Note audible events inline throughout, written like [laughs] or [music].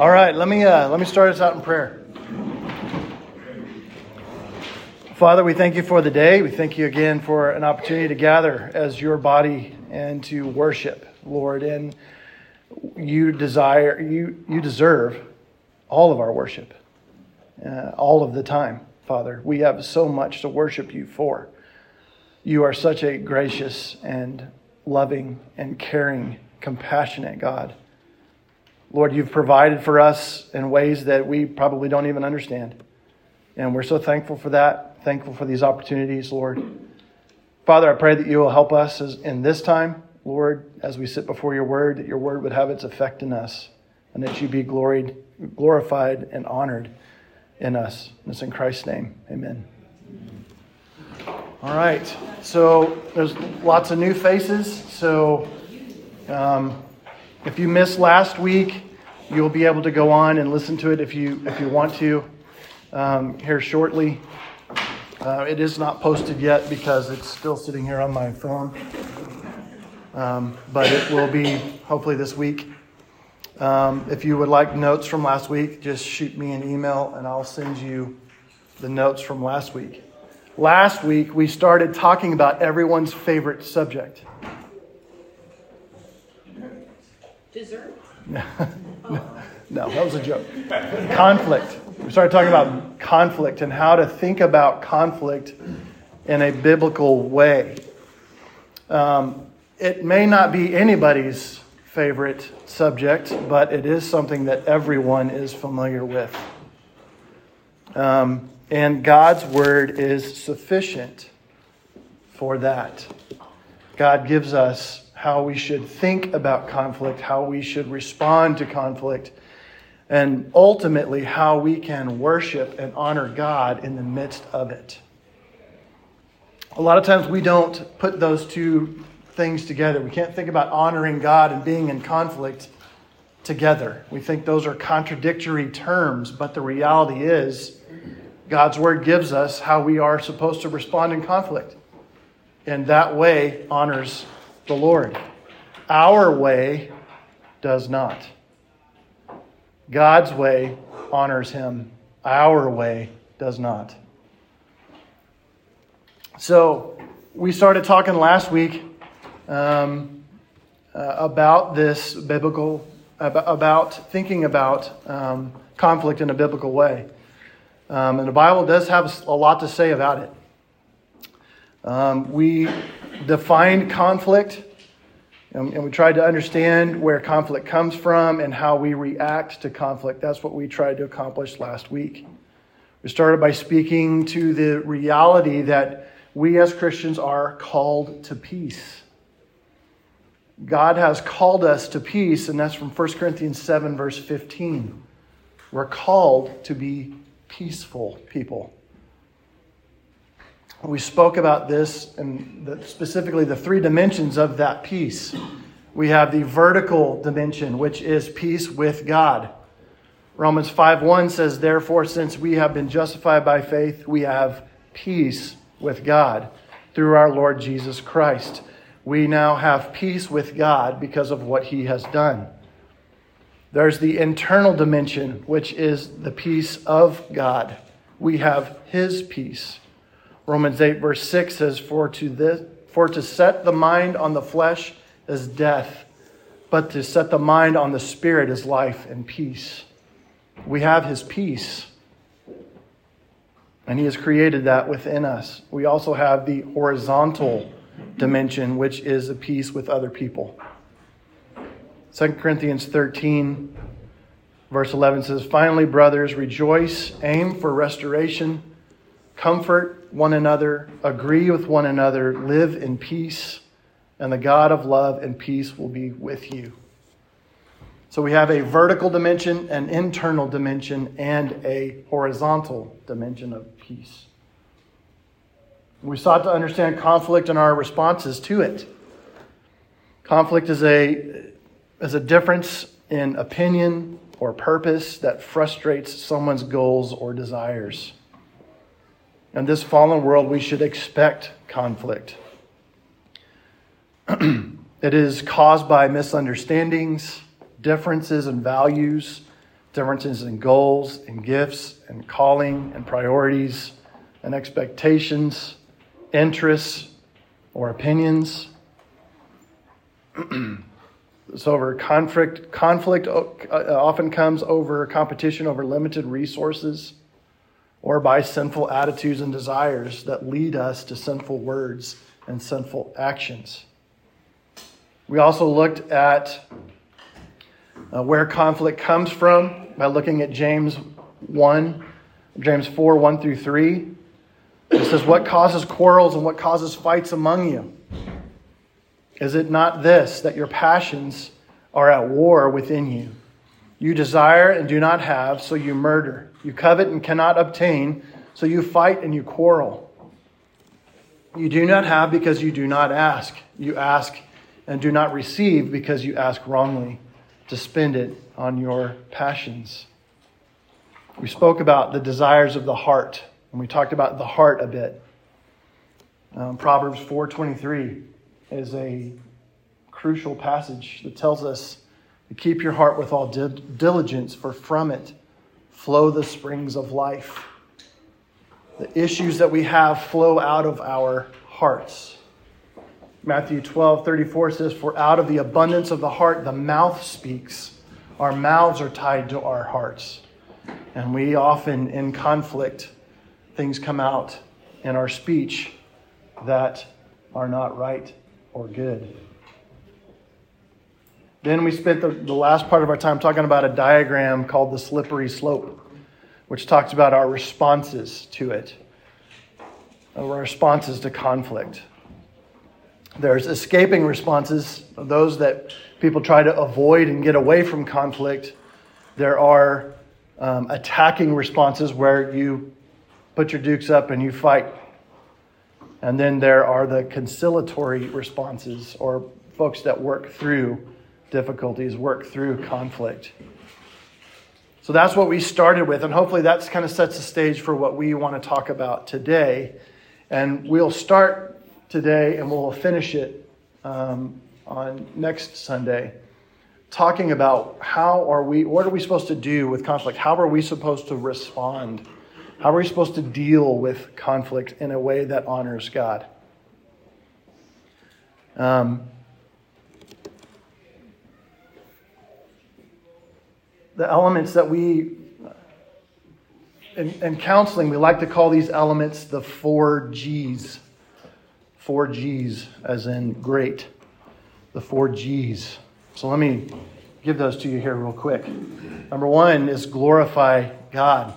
All right, let me uh, let me start us out in prayer. Father, we thank you for the day. We thank you again for an opportunity to gather as your body and to worship, Lord. And you desire you you deserve all of our worship, uh, all of the time, Father. We have so much to worship you for. You are such a gracious and loving and caring, compassionate God. Lord, you've provided for us in ways that we probably don't even understand. And we're so thankful for that, thankful for these opportunities, Lord. Father, I pray that you will help us in this time, Lord, as we sit before your word, that your word would have its effect in us and that you be gloried, glorified and honored in us. And it's in Christ's name. Amen. All right. So there's lots of new faces. So um, if you missed last week, you'll be able to go on and listen to it if you if you want to um, here shortly. Uh, it is not posted yet because it's still sitting here on my phone, um, but it will be hopefully this week. Um, if you would like notes from last week, just shoot me an email and I'll send you the notes from last week. Last week, we started talking about everyone's favorite subject Dessert? [laughs] no, that was a joke. Conflict. We started talking about conflict and how to think about conflict in a biblical way. Um, it may not be anybody's favorite subject, but it is something that everyone is familiar with. Um, and God's word is sufficient for that. God gives us how we should think about conflict, how we should respond to conflict, and ultimately how we can worship and honor God in the midst of it. A lot of times we don't put those two things together. We can't think about honoring God and being in conflict together. We think those are contradictory terms, but the reality is God's word gives us how we are supposed to respond in conflict. And that way honors the Lord. Our way does not. God's way honors him. Our way does not. So, we started talking last week um, uh, about this biblical, about, thinking about um, conflict in a biblical way. Um, and the Bible does have a lot to say about it. Um, we defined conflict, and, and we tried to understand where conflict comes from and how we react to conflict. That's what we tried to accomplish last week. We started by speaking to the reality that we as Christians are called to peace. God has called us to peace, and that's from 1 Corinthians 7, verse 15. We're called to be peaceful people. We spoke about this and the, specifically the three dimensions of that peace. We have the vertical dimension, which is peace with God. Romans 5:1 says, Therefore, since we have been justified by faith, we have peace with God through our Lord Jesus Christ. We now have peace with God because of what he has done. There's the internal dimension, which is the peace of God. We have his peace. Romans 8, verse 6 says, For to, this, for to set the mind on the flesh is death, but to set the mind on the spirit is life and peace. We have his peace, and he has created that within us. We also have the horizontal dimension, which is a peace with other people. 2 Corinthians 13, verse 11 says, Finally, brothers, rejoice, aim for restoration, comfort one another, agree with one another, live in peace, and the God of love and peace will be with you. So we have a vertical dimension, an internal dimension, and a horizontal dimension of peace. We sought to understand conflict and our responses to it. Conflict is a, is a difference in opinion or purpose that frustrates someone's goals or desires. In this fallen world, we should expect conflict. [clears throat] it is caused by misunderstandings, differences in values, differences in goals and gifts and calling and priorities and expectations, interests or opinions. [clears throat] so over conflict conflict uh, often comes over competition over limited resources or by sinful attitudes and desires that lead us to sinful words and sinful actions. We also looked at uh, where conflict comes from by looking at James 1, James 4, 1 through 3. It says, What causes quarrels and what causes fights among you? Is it not this, that your passions are at war within you? You desire and do not have, so you murder. You covet and cannot obtain, so you fight and you quarrel. You do not have because you do not ask. You ask and do not receive because you ask wrongly to spend it on your passions. We spoke about the desires of the heart, and we talked about the heart a bit. Um, Proverbs 4:23 is a crucial passage that tells us to keep your heart with all diligence, for from it flow the springs of life. The issues that we have flow out of our hearts. Matthew 12, 34 says, For out of the abundance of the heart, the mouth speaks. Our mouths are tied to our hearts. And we often, in conflict, things come out in our speech that are not right or good. Then we spent the, the last part of our time talking about a diagram called the slippery slope, which talks about our responses to it, our responses to conflict. There's escaping responses, those that people try to avoid and get away from conflict. There are um, attacking responses where you put your dukes up and you fight. And then there are the conciliatory responses, or folks that work through difficulties, work through conflict. So that's what we started with, and hopefully that kind of sets the stage for what we want to talk about today. And we'll start today, and we'll finish it um, on next Sunday, talking about how are we, what are we supposed to do with conflict? How are we supposed to respond? How are we supposed to deal with conflict in a way that honors God? Um, the elements that we, in, in counseling, we like to call these elements the four G's four G's, as in great. The four G's. So let me give those to you here, real quick. Number one is glorify God.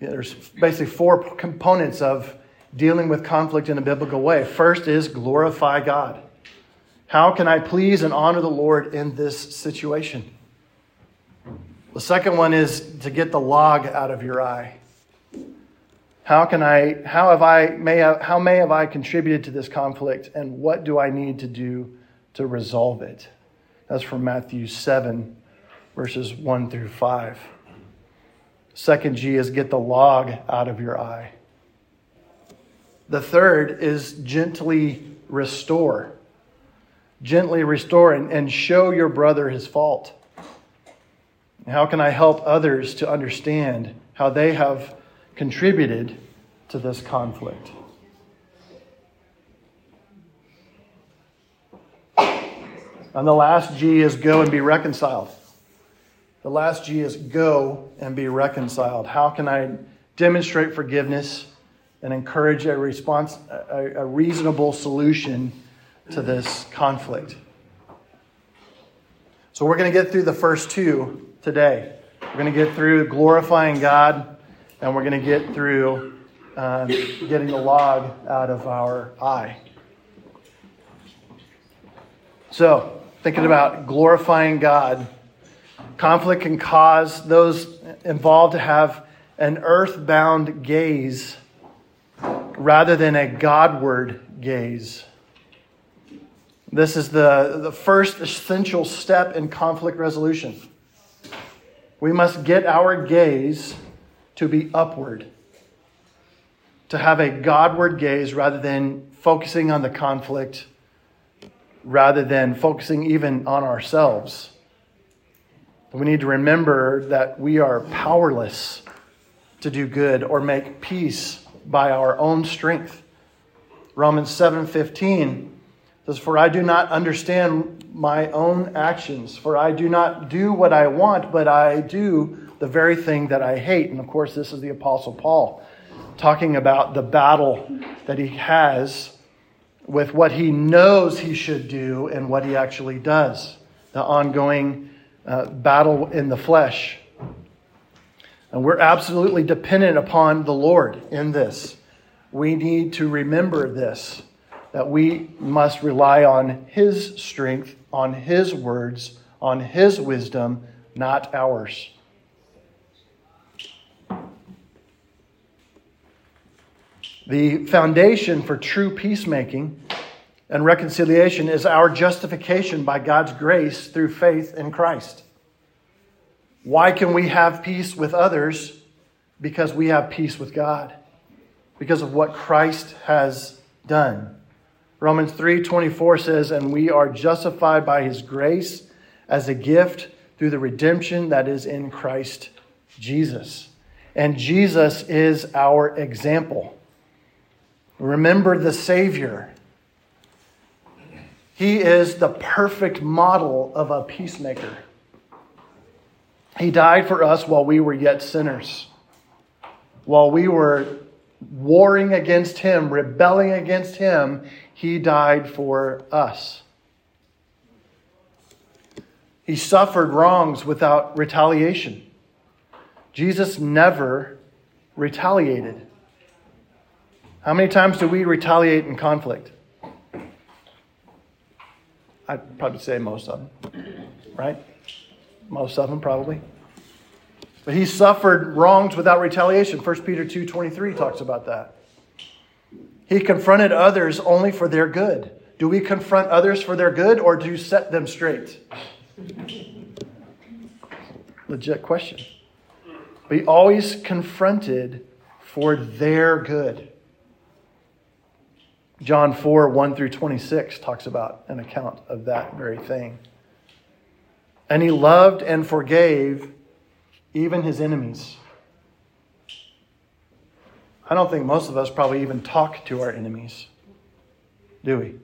Yeah, there's basically four components of dealing with conflict in a biblical way. First is glorify God. How can I please and honor the Lord in this situation? The second one is to get the log out of your eye. How can I, how have I, may how may have I contributed to this conflict and what do I need to do to resolve it? That's from Matthew 7, verses 1 through 5. Second G is get the log out of your eye. The third is gently restore. Gently restore and, and show your brother his fault. How can I help others to understand how they have contributed to this conflict. And the last G is go and be reconciled. The last G is go and be reconciled. How can I demonstrate forgiveness and encourage a response, a, a reasonable solution to this conflict? So we're going to get through the first two today. We're going to get through glorifying God and we're going to get through um, getting the log out of our eye. So, thinking about glorifying God, conflict can cause those involved to have an earthbound gaze rather than a Godward gaze. This is the, the first essential step in conflict resolution. We must get our gaze to be upward, to have a Godward gaze rather than focusing on the conflict, rather than focusing even on ourselves. We need to remember that we are powerless to do good or make peace by our own strength. Romans 7:15 says for I do not understand my own actions for I do not do what I want but I do the very thing that I hate. And of course this is the apostle Paul talking about the battle that he has with what he knows he should do and what he actually does. The ongoing uh, battle in the flesh. And we're absolutely dependent upon the Lord in this. We need to remember this that we must rely on His strength, on His words, on His wisdom, not ours. The foundation for true peacemaking and reconciliation is our justification by God's grace through faith in Christ. Why can we have peace with others? Because we have peace with God. Because of what Christ has done. Romans 3:24 says, "And we are justified by his grace as a gift through the redemption that is in Christ Jesus." And Jesus is our example. Remember the Savior. He is the perfect model of a peacemaker. He died for us while we were yet sinners, while we were warring against Him, rebelling against Him. He died for us. He suffered wrongs without retaliation. Jesus never retaliated. How many times do we retaliate in conflict? I'd probably say most of them, right? most of them probably. But he suffered wrongs without retaliation. 1 Peter 2:23 talks about that. He confronted others only for their good. Do we confront others for their good or do you set them straight? Legit question. But he always confronted for their good. John 4, 1 through 26 talks about an account of that very thing. And he loved and forgave even his enemies. I don't think most of us probably even talk to our enemies, do we?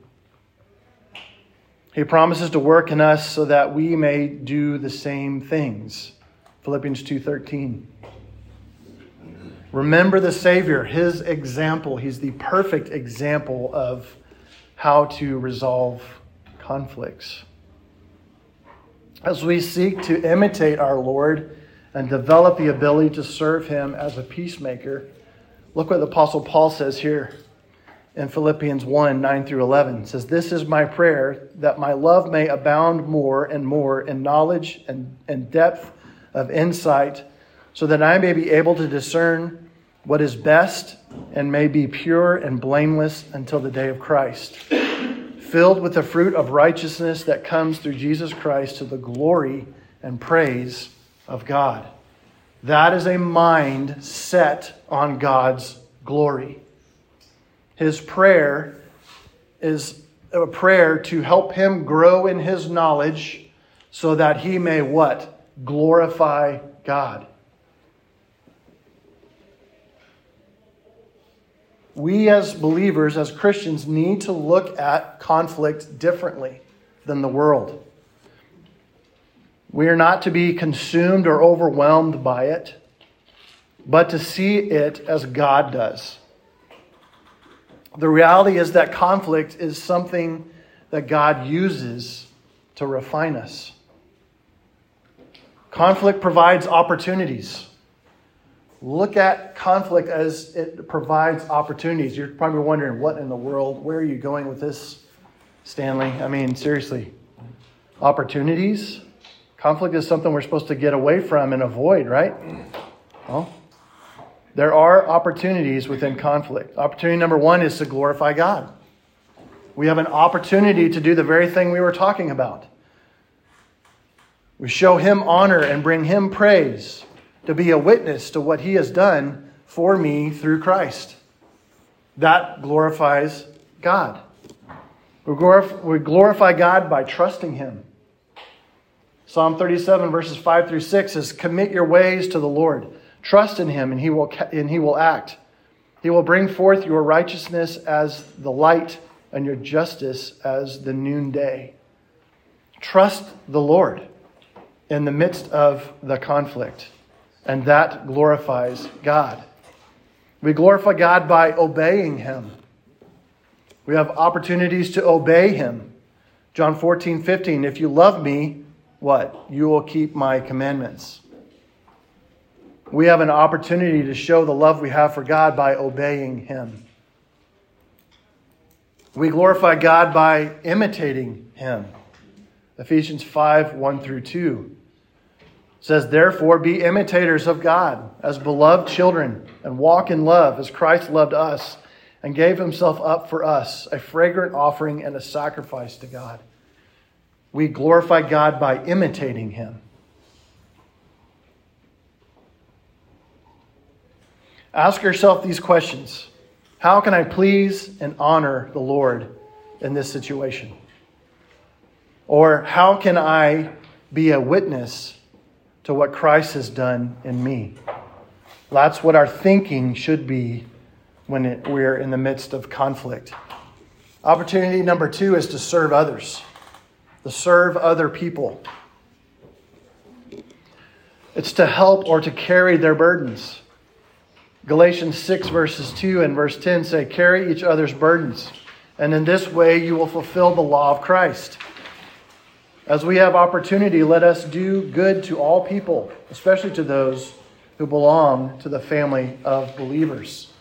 He promises to work in us so that we may do the same things. Philippians 2:13. Remember the Savior, his example. He's the perfect example of how to resolve conflicts as we seek to imitate our Lord and develop the ability to serve Him as a peacemaker, look what the Apostle Paul says here in Philippians 1 9 through 11. It says, This is my prayer, that my love may abound more and more in knowledge and, and depth of insight, so that I may be able to discern what is best and may be pure and blameless until the day of Christ filled with the fruit of righteousness that comes through Jesus Christ to the glory and praise of God. That is a mind set on God's glory. His prayer is a prayer to help him grow in his knowledge so that he may what? Glorify God. we as believers, as Christians, need to look at conflict differently than the world. We are not to be consumed or overwhelmed by it, but to see it as God does. The reality is that conflict is something that God uses to refine us. Conflict provides opportunities look at conflict as it provides opportunities. You're probably wondering, what in the world? Where are you going with this, Stanley? I mean, seriously. Opportunities? Conflict is something we're supposed to get away from and avoid, right? Well, there are opportunities within conflict. Opportunity number one is to glorify God. We have an opportunity to do the very thing we were talking about. We show Him honor and bring Him praise to be a witness to what he has done for me through Christ. That glorifies God. We glorify God by trusting him. Psalm 37, verses 5 through 6 says, Commit your ways to the Lord. Trust in him, and he will, and he will act. He will bring forth your righteousness as the light and your justice as the noonday. Trust the Lord in the midst of the conflict, and that glorifies God. We glorify God by obeying him. We have opportunities to obey him. John 14, 15. If you love me, what? You will keep my commandments. We have an opportunity to show the love we have for God by obeying him. We glorify God by imitating him. Ephesians 5 1 through 2 says, Therefore, be imitators of God as beloved children, and walk in love as Christ loved us and gave himself up for us, a fragrant offering and a sacrifice to God. We glorify God by imitating him. Ask yourself these questions How can I please and honor the Lord in this situation? Or how can I be a witness to what Christ has done in me? That's what our thinking should be when it, we're in the midst of conflict. Opportunity number two is to serve others to serve other people. It's to help or to carry their burdens. Galatians 6, verses 2 and verse 10 say, Carry each other's burdens, and in this way you will fulfill the law of Christ. As we have opportunity, let us do good to all people, especially to those who belong to the family of believers.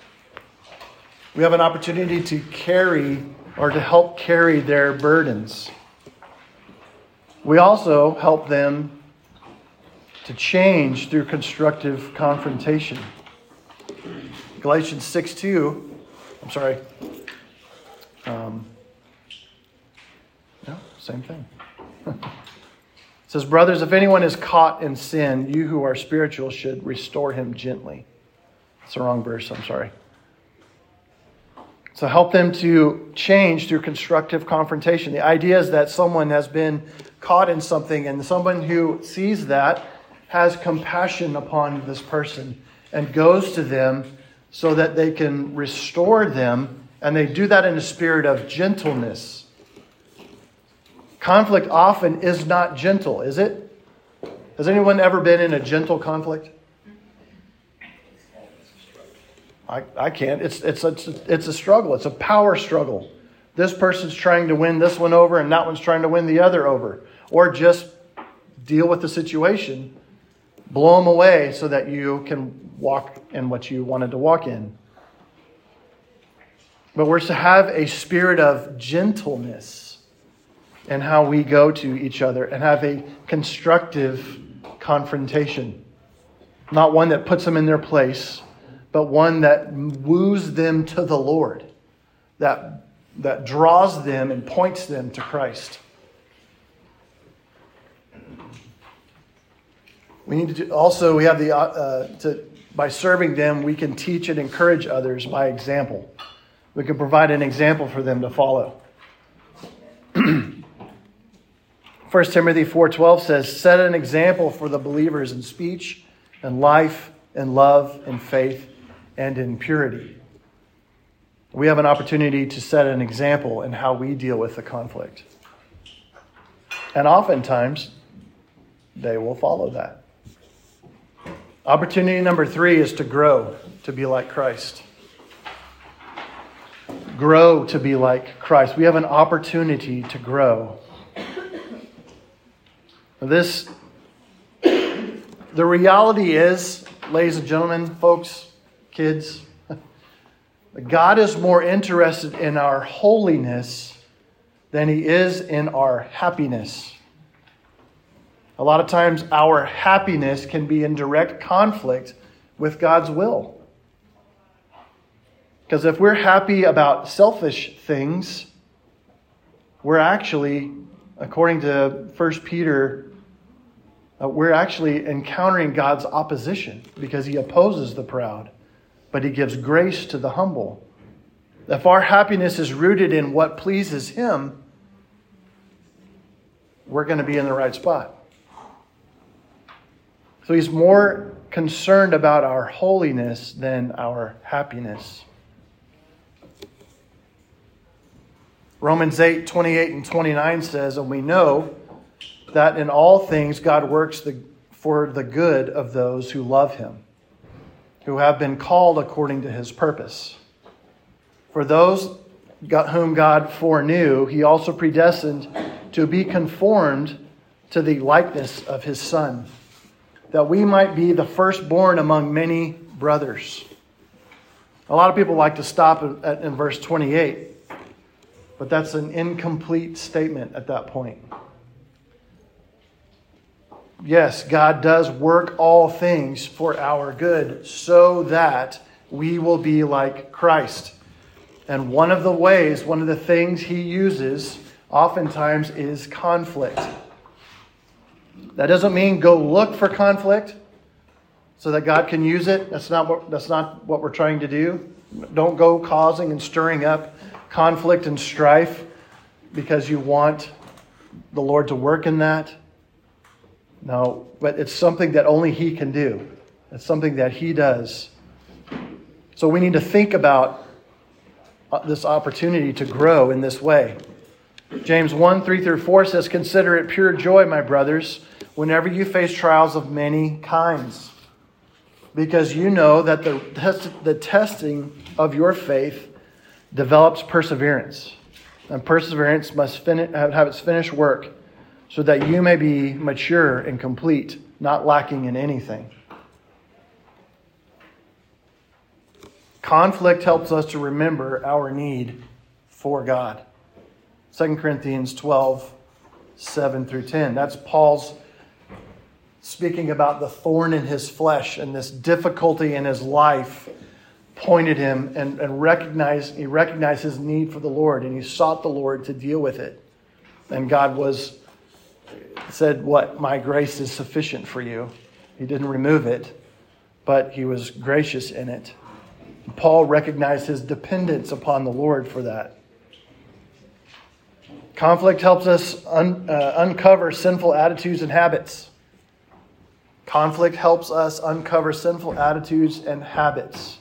We have an opportunity to carry or to help carry their burdens. We also help them to change through constructive confrontation. Galatians 6 2, I'm sorry. Um, no, same thing. it [laughs] says, Brothers, if anyone is caught in sin, you who are spiritual should restore him gently. It's the wrong verse, I'm sorry. So help them to change through constructive confrontation. The idea is that someone has been caught in something, and someone who sees that has compassion upon this person and goes to them so that they can restore them, and they do that in a spirit of gentleness. Conflict often is not gentle, is it? Has anyone ever been in a gentle conflict? I, I can't. It's, it's, it's, it's a struggle, it's a power struggle. This person's trying to win this one over, and that one's trying to win the other over or just deal with the situation, blow them away so that you can walk in what you wanted to walk in. But we're to have a spirit of gentleness in how we go to each other and have a constructive confrontation. Not one that puts them in their place, but one that woos them to the Lord, that, that draws them and points them to Christ. We need to do, also we have the uh, to by serving them we can teach and encourage others by example. We can provide an example for them to follow. [clears throat] 1 Timothy 4:12 says, "Set an example for the believers in speech and life and love and faith and in purity." We have an opportunity to set an example in how we deal with the conflict. And oftentimes, they will follow that. Opportunity number three is to grow to be like Christ. Grow to be like Christ. We have an opportunity to grow. This, the reality is, ladies and gentlemen, folks, kids, God is more interested in our holiness than he is in our happiness. A lot of times, our happiness can be in direct conflict with God's will. Because if we're happy about selfish things, we're actually, according to 1 Peter, uh, we're actually encountering God's opposition because he opposes the proud, but he gives grace to the humble. If our happiness is rooted in what pleases him, we're going to be in the right spot. So he's more concerned about our holiness than our happiness. Romans 8, 28 and 29 says, And we know that in all things God works the, for the good of those who love him, who have been called according to his purpose. For those whom God foreknew, he also predestined to be conformed to the likeness of his Son, that we might be the firstborn among many brothers. A lot of people like to stop at, in verse 28, but that's an incomplete statement at that point. Yes, God does work all things for our good so that we will be like Christ. And one of the ways, one of the things he uses oftentimes is conflict. That doesn't mean go look for conflict so that God can use it. That's not what, that's not what we're trying to do. Don't go causing and stirring up conflict and strife because you want the Lord to work in that. No, but it's something that only He can do. It's something that He does. So we need to think about uh, this opportunity to grow in this way. James 1 3 through 4 says, Consider it pure joy, my brothers, whenever you face trials of many kinds, because you know that the, test, the testing of your faith develops perseverance. And perseverance must fin- have its finished work so that you may be mature and complete, not lacking in anything. Conflict helps us to remember our need for God. 2 Corinthians 12, 7 through 10. That's Paul's speaking about the thorn in his flesh and this difficulty in his life pointed him and, and recognized he recognized his need for the Lord and he sought the Lord to deal with it. And God was said, What? My grace is sufficient for you. He didn't remove it, but he was gracious in it. Paul recognized his dependence upon the Lord for that. Conflict helps us un, uh, uncover sinful attitudes and habits. Conflict helps us uncover sinful attitudes and habits.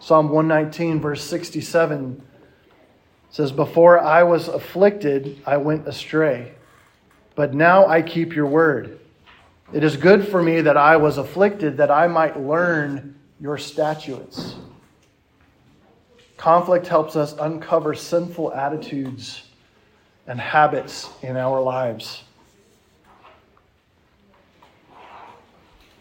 Psalm 119, verse 67 says, Before I was afflicted, I went astray, but now I keep your word. It is good for me that I was afflicted, that I might learn your statutes. Conflict helps us uncover sinful attitudes and habits in our lives.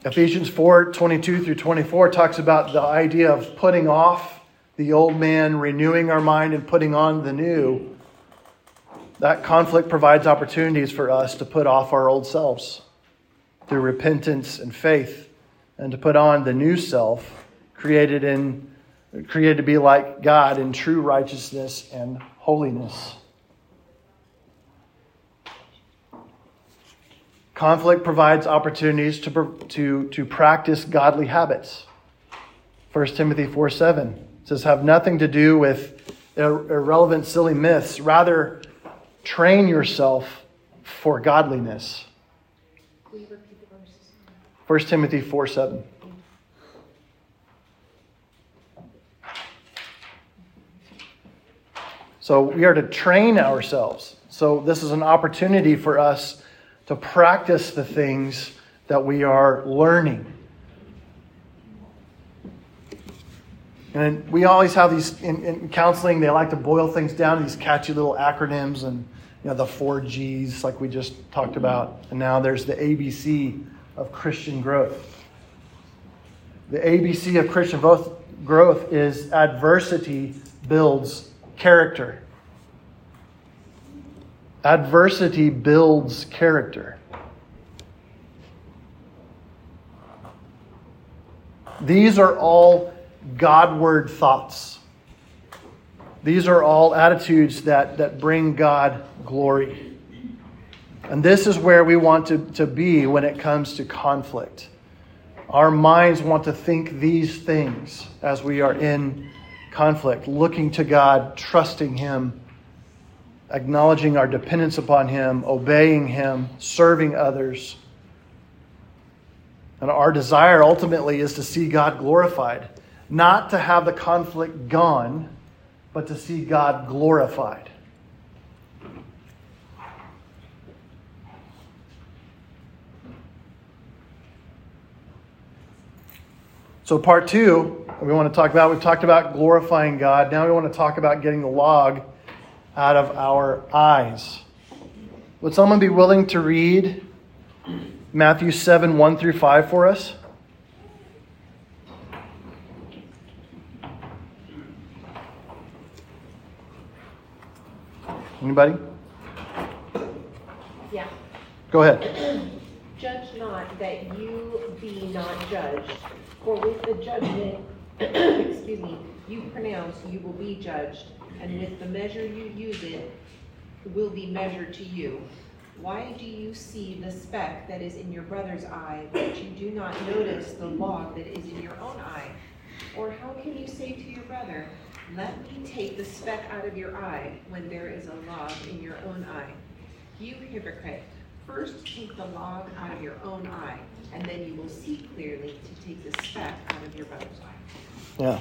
Ephesians 4 22 through 24 talks about the idea of putting off the old man, renewing our mind, and putting on the new. That conflict provides opportunities for us to put off our old selves through repentance and faith, and to put on the new self created in created to be like God in true righteousness and holiness. Conflict provides opportunities to, to, to practice godly habits. 1 Timothy 4 7 says, Have nothing to do with irrelevant, silly myths. Rather, train yourself for godliness. 1 Timothy 4 7. So we are to train ourselves. So this is an opportunity for us to practice the things that we are learning. And we always have these in, in, counseling, they like to boil things down these catchy little acronyms and know the four G's like we just talked about. And now there's the ABC of Christian growth. The ABC of Christian growth is adversity builds character. Adversity builds character. These are all Godward thoughts. These are all attitudes that, that bring God glory. And this is where we want to, to be when it comes to conflict. Our minds want to think these things as we are in conflict, looking to God, trusting Him, acknowledging our dependence upon Him, obeying Him, serving others. And our desire ultimately is to see God glorified, not to have the conflict gone, but to see God glorified. So, part two, we want to talk about, we've talked about glorifying God. Now we want to talk about getting the log out of our eyes. Would someone be willing to read Matthew 7 1 through 5 for us? Anybody? Yeah. Go ahead. [clears throat] Judge not that you be not judged. For with the judgment, [clears throat] excuse me, you pronounce, you will be judged. And with the measure you use it, will be measured to you. Why do you see the speck that is in your brother's eye, but you do not notice the log that is in your own eye? Or how can you say to your brother, Let me take the speck out of your eye, when there is a log in your own eye? You hypocrite, first take the log out of your own eye, and then you will see clearly to take the speck out of your brother's eye. Yeah.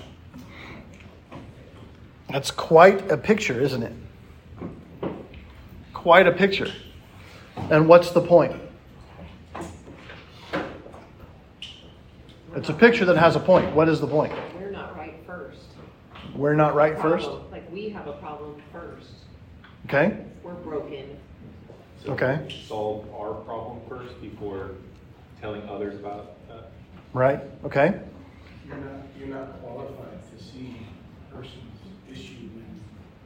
That's quite a picture, isn't it? Quite a picture. And what's the point? It's a picture that has a point. What is the point? We're not right first. We're not right first? Like, we have a problem first. Okay? We're broken. So Okay. Solve our problem first before telling others about that. Right? Okay? You're not, you're not qualified to see a person's issue when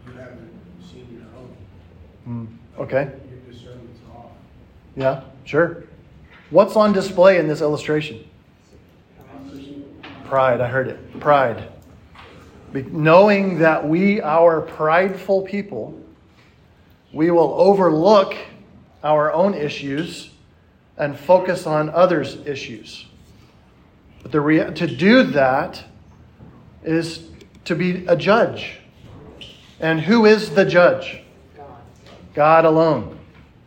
you haven't seen your own. Mm, Okay? Your discernment's off. Yeah, sure. What's on display in this illustration? Pride, I heard it. Pride. Knowing that we are prideful people, we will overlook our own issues and focus on others' issues. But the rea- to do that is to be a judge. And who is the judge? God alone.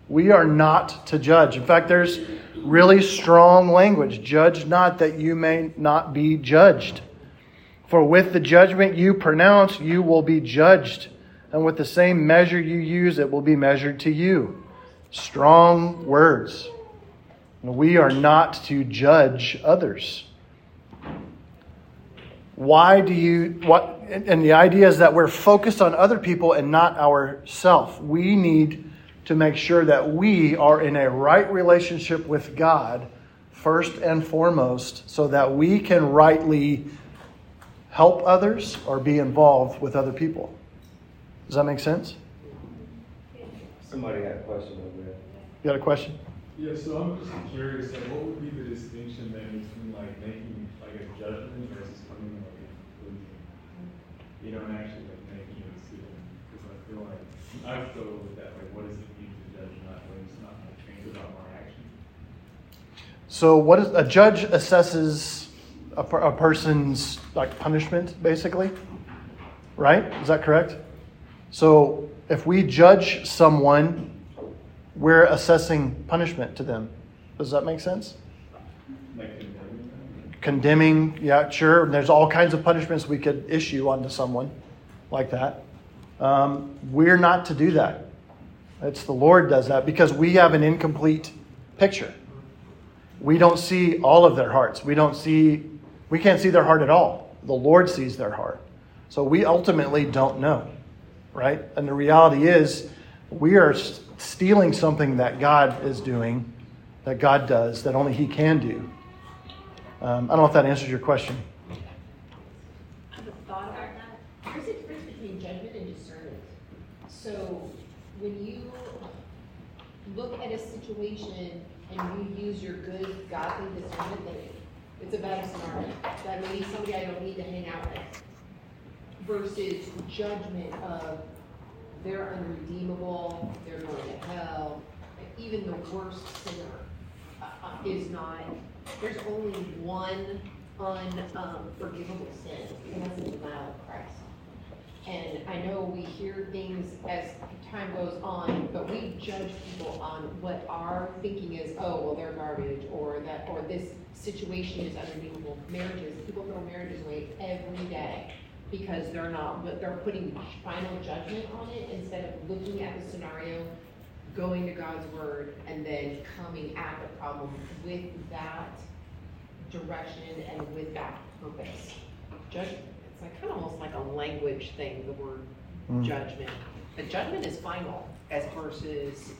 We are not to judge. In fact, there's really strong language judge not that you may not be judged. For with the judgment you pronounce, you will be judged. And with the same measure you use, it will be measured to you. Strong words. We are not to judge others. Why do you what and the idea is that we're focused on other people and not ourself. We need to make sure that we are in a right relationship with God first and foremost so that we can rightly help others or be involved with other people. Does that make sense? Somebody had a question over there. You got a question? Yeah, so I'm just curious, like, what would be the distinction then between like making like a judgment versus coming like a conclusion? You know, and actually like making a decision, because I feel like I struggle with that. Like, what does it mean to judge not when it's not like trained about my action? So, what is a judge assesses a, a person's like punishment, basically, right? Is that correct? So, if we judge someone, we're assessing punishment to them. Does that make sense? Condemning, yeah, sure. There's all kinds of punishments we could issue onto someone like that. Um, we're not to do that. It's the Lord does that because we have an incomplete picture. We don't see all of their hearts. We don't see, we can't see their heart at all. The Lord sees their heart. So we ultimately don't know, right? And the reality is, we are stealing something that God is doing, that God does, that only He can do. Um, I don't know if that answers your question. I have a thought about that. There's a difference between judgment and discernment. So when you look at a situation and you use your good godly discernment, then it's a better scenario. That maybe somebody I don't need to hang out with. Versus judgment of they're unredeemable, they're going to hell. Even the worst sinner uh, uh, is not, there's only one unforgivable sin, and that's the denial of Christ. And I know we hear things as time goes on, but we judge people on what our thinking is, oh, well, they're garbage, or that, or this situation is unredeemable. Marriages, people throw marriages away every day because they're not, but they're putting final judgment on it instead of looking at the scenario, going to God's word, and then coming at the problem with that direction and with that purpose. Judgment, like kind of almost like a language thing, the word Mm. judgment. But judgment is final as versus,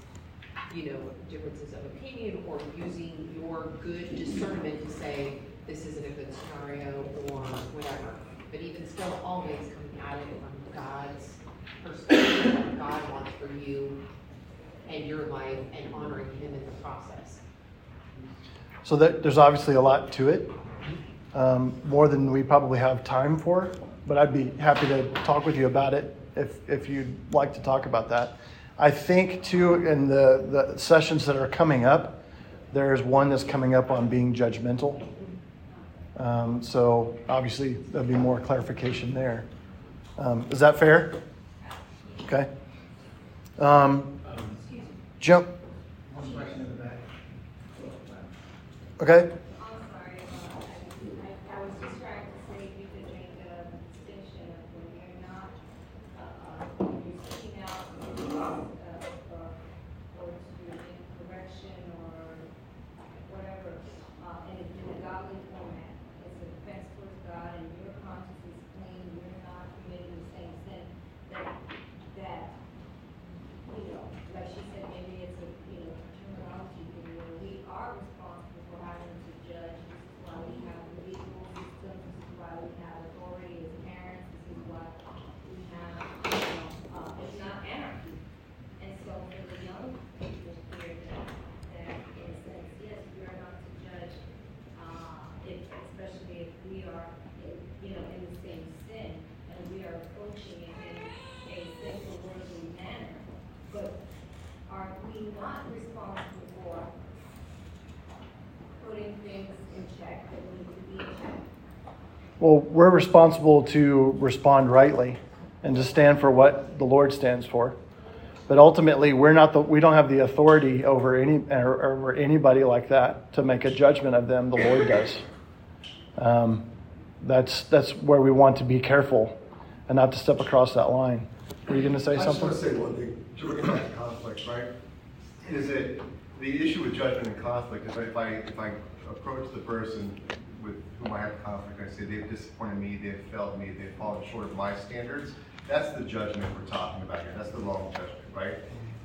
you know, differences of opinion or using your good discernment to say, this isn't a good scenario or whatever. But even still, always coming at it from God's perspective, what God wants for you and your life and honoring Him in the process. So that, there's obviously a lot to it, um, more than we probably have time for. But I'd be happy to talk with you about it if, if you'd like to talk about that. I think too, in the, the sessions that are coming up, there's one that's coming up on being judgmental. Um, so obviously there'll be more clarification there. Um, is that fair? Okay. Um, jump. One question in the back. Okay. I'm sorry, uh, I, I was just trying to say if you could make a distinction of when you're not, uh, uh, you're speaking out, uh, uh, or to make correction or whatever, uh, in a, in a godly format. It's a defense towards God and your conscience is clean, you're not committing the same sin, that, that, you know, like she said, maybe it's a, you know, terminology, you know, we are responsible for having to judge. This is why we have the legal system, this is why we have authority as parents, this is why we have, you know, uh, it's not anarchy. And so for the young people here, that, that in a sense, yes, we are not to judge, uh, if, especially if we are, in, you know, in the same sin, and we are approaching it in a sinful, worldly manner. But are we not responsible for putting things in check that need to be in check? Well, we're responsible to respond rightly and to stand for what the Lord stands for. But ultimately, we're not the, we don't have the authority over any or, over anybody like that to make a judgment of them. The Lord does. Um, that's that's where we want to be careful and not to step across that line. Were you going to say I just something? want to say one thing, it back conflict, right? Is it the issue with judgment and conflict is if I, if I approach the person with whom I have conflict, I say they've disappointed me, they've failed me, they've fallen short of my standards, that's the judgment we're talking about here, that's the wrong judgment, right?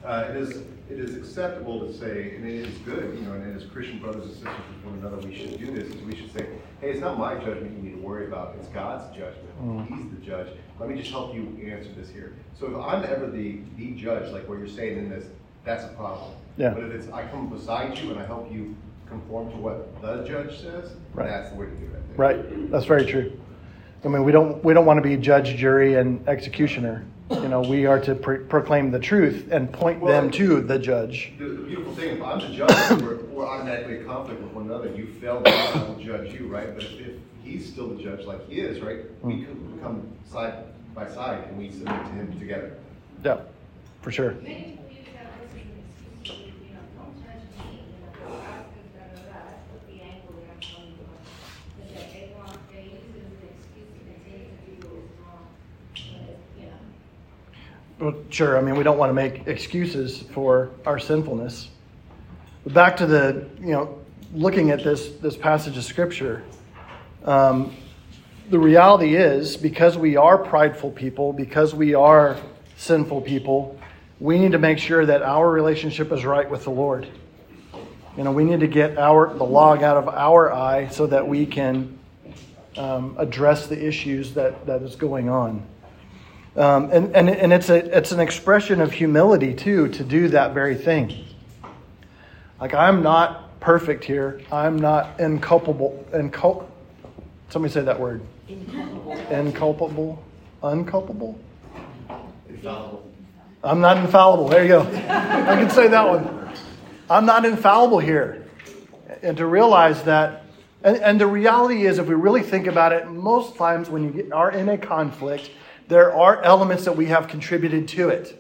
Uh, it is, it is acceptable to say, and it is good, you know, and as Christian brothers and sisters with one another, we should do this, is we should say, hey, it's not my judgment you need to worry about, it's God's judgment. He's the judge. Let me just help you answer this here. So if I'm ever the, the judge, like what you're saying in this, that's a problem. Yeah. But if it's, I come beside you and I help you conform to what the judge says, Right. that's the way to do it. Right. That's very true. I mean, we don't we don't want to be judge, jury, and executioner. You know, we are to pro- proclaim the truth and point them to the judge. The, the beautiful thing, if I'm the judge, we're, we're automatically in conflict with one another. You failed God, I will judge you, right? But if, if he's still the judge like he is, right, we mm. could come side by side and we submit to him together. Yeah, for sure. Many people use that verse as an excuse, you know, don't judge me, you know, God says da, da, da, that's what the angle that I'm coming from. Is that they want, they use it as an excuse to continue to do what is wrong, but, you know. Well, sure. I mean, we don't want to make excuses for our sinfulness. But back to the, you know, looking at this this passage of scripture. Um, the reality is, because we are prideful people, because we are sinful people, we need to make sure that our relationship is right with the Lord. You know, we need to get our the log out of our eye so that we can um, address the issues that, that is going on. Um, and and, and it's, a, it's an expression of humility, too, to do that very thing. Like, I'm not perfect here. I'm not inculpable. Incul- Somebody say that word. Inculpable. Inculpable? Unculpable? Infallible. I'm not infallible. There you go. I can say that one. I'm not infallible here. And to realize that, and, and the reality is, if we really think about it, most times when you get, are in a conflict, there are elements that we have contributed to it.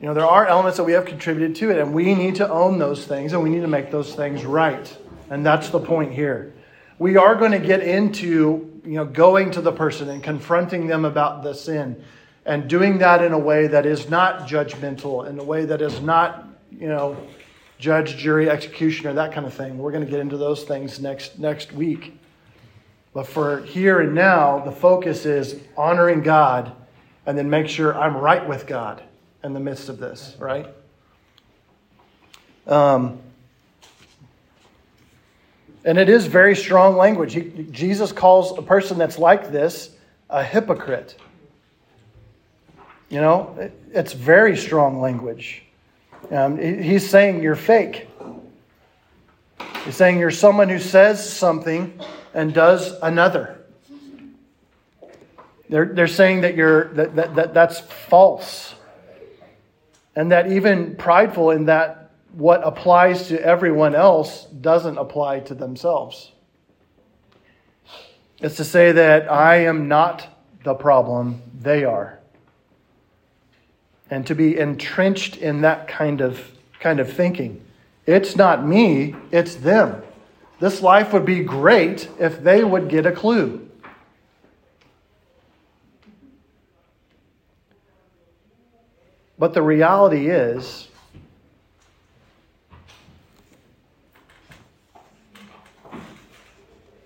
You know, there are elements that we have contributed to it, and we need to own those things and we need to make those things right. And that's the point here. We are going to get into, you know, going to the person and confronting them about the sin and doing that in a way that is not judgmental, in a way that is not, you know, judge, jury, executioner, that kind of thing. We're going to get into those things next next week. But for here and now, the focus is honoring God and then make sure I'm right with God in the midst of this, right? Um, and it is very strong language. He, Jesus calls a person that's like this a hypocrite. You know, it, it's very strong language. Um, he's saying you're fake. He's saying you're someone who says something and does another. They're, they're saying that, you're, that, that, that that's false. And that even prideful in that what applies to everyone else doesn't apply to themselves. It's to say that I am not the problem, they are. And to be entrenched in that kind of, kind of thinking. It's not me, it's them. This life would be great if they would get a clue. But the reality is,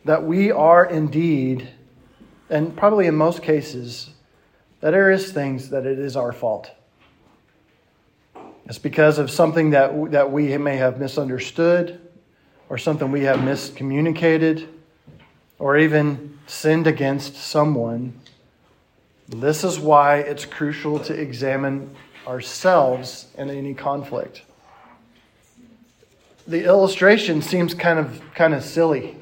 that we are indeed, and probably in most cases, that there is things that it is our fault. It's because of something that, that we may have misunderstood or something we have miscommunicated or even sinned against someone. This is why it's crucial to examine ourselves in any conflict. The illustration seems kind of kind of silly.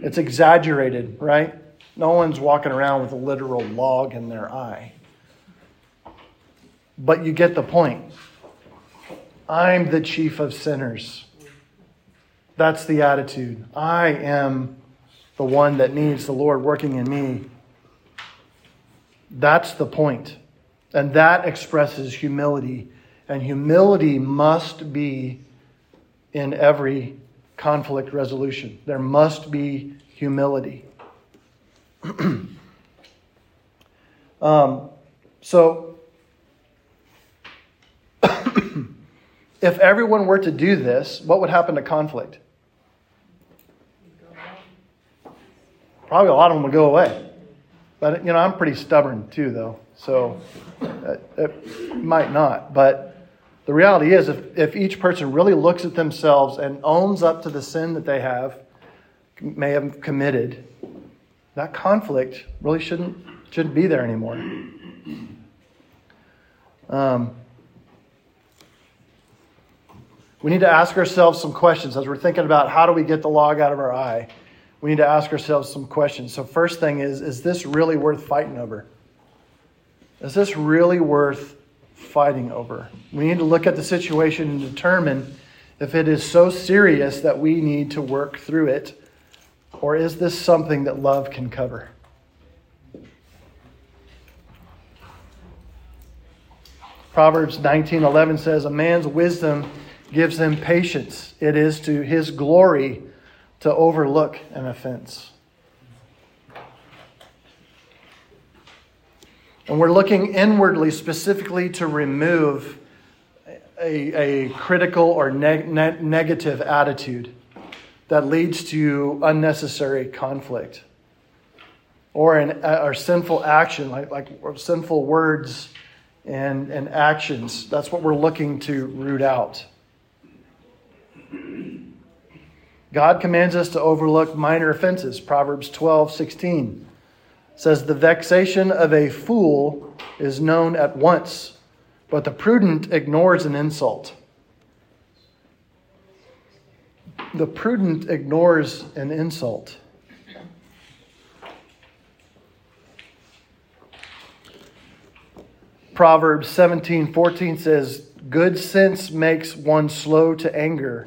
It's exaggerated, right? No one's walking around with a literal log in their eye. But you get the point. I'm the chief of sinners. That's the attitude. I am the one that needs the Lord working in me. That's the point. And that expresses humility. And humility must be in every conflict resolution. There must be humility. [clears throat] um, so, if everyone were to do this, what would happen to conflict? Probably a lot of them would go away. But, you know, I'm pretty stubborn too, though. So it, it might not. But the reality is, if, if each person really looks at themselves and owns up to the sin that they have, may have committed, that conflict really shouldn't, shouldn't be there anymore. Um, we need to ask ourselves some questions as we're thinking about how do we get the log out of our eye. We need to ask ourselves some questions. So, first thing is, is this really worth fighting over? Is this really worth fighting over? We need to look at the situation and determine if it is so serious that we need to work through it, or is this something that love can cover? Proverbs 19:11 says, "A man's wisdom gives him patience. It is to his glory to overlook an offense." And we're looking inwardly specifically to remove a, a critical or ne- ne- negative attitude that leads to unnecessary conflict or, an, or sinful action, like, like sinful words and, and actions. That's what we're looking to root out. God commands us to overlook minor offenses. Proverbs 12, 16 says, The vexation of a fool is known at once, but the prudent ignores an insult. The prudent ignores an insult. Proverbs 17 14 says, Good sense makes one slow to anger,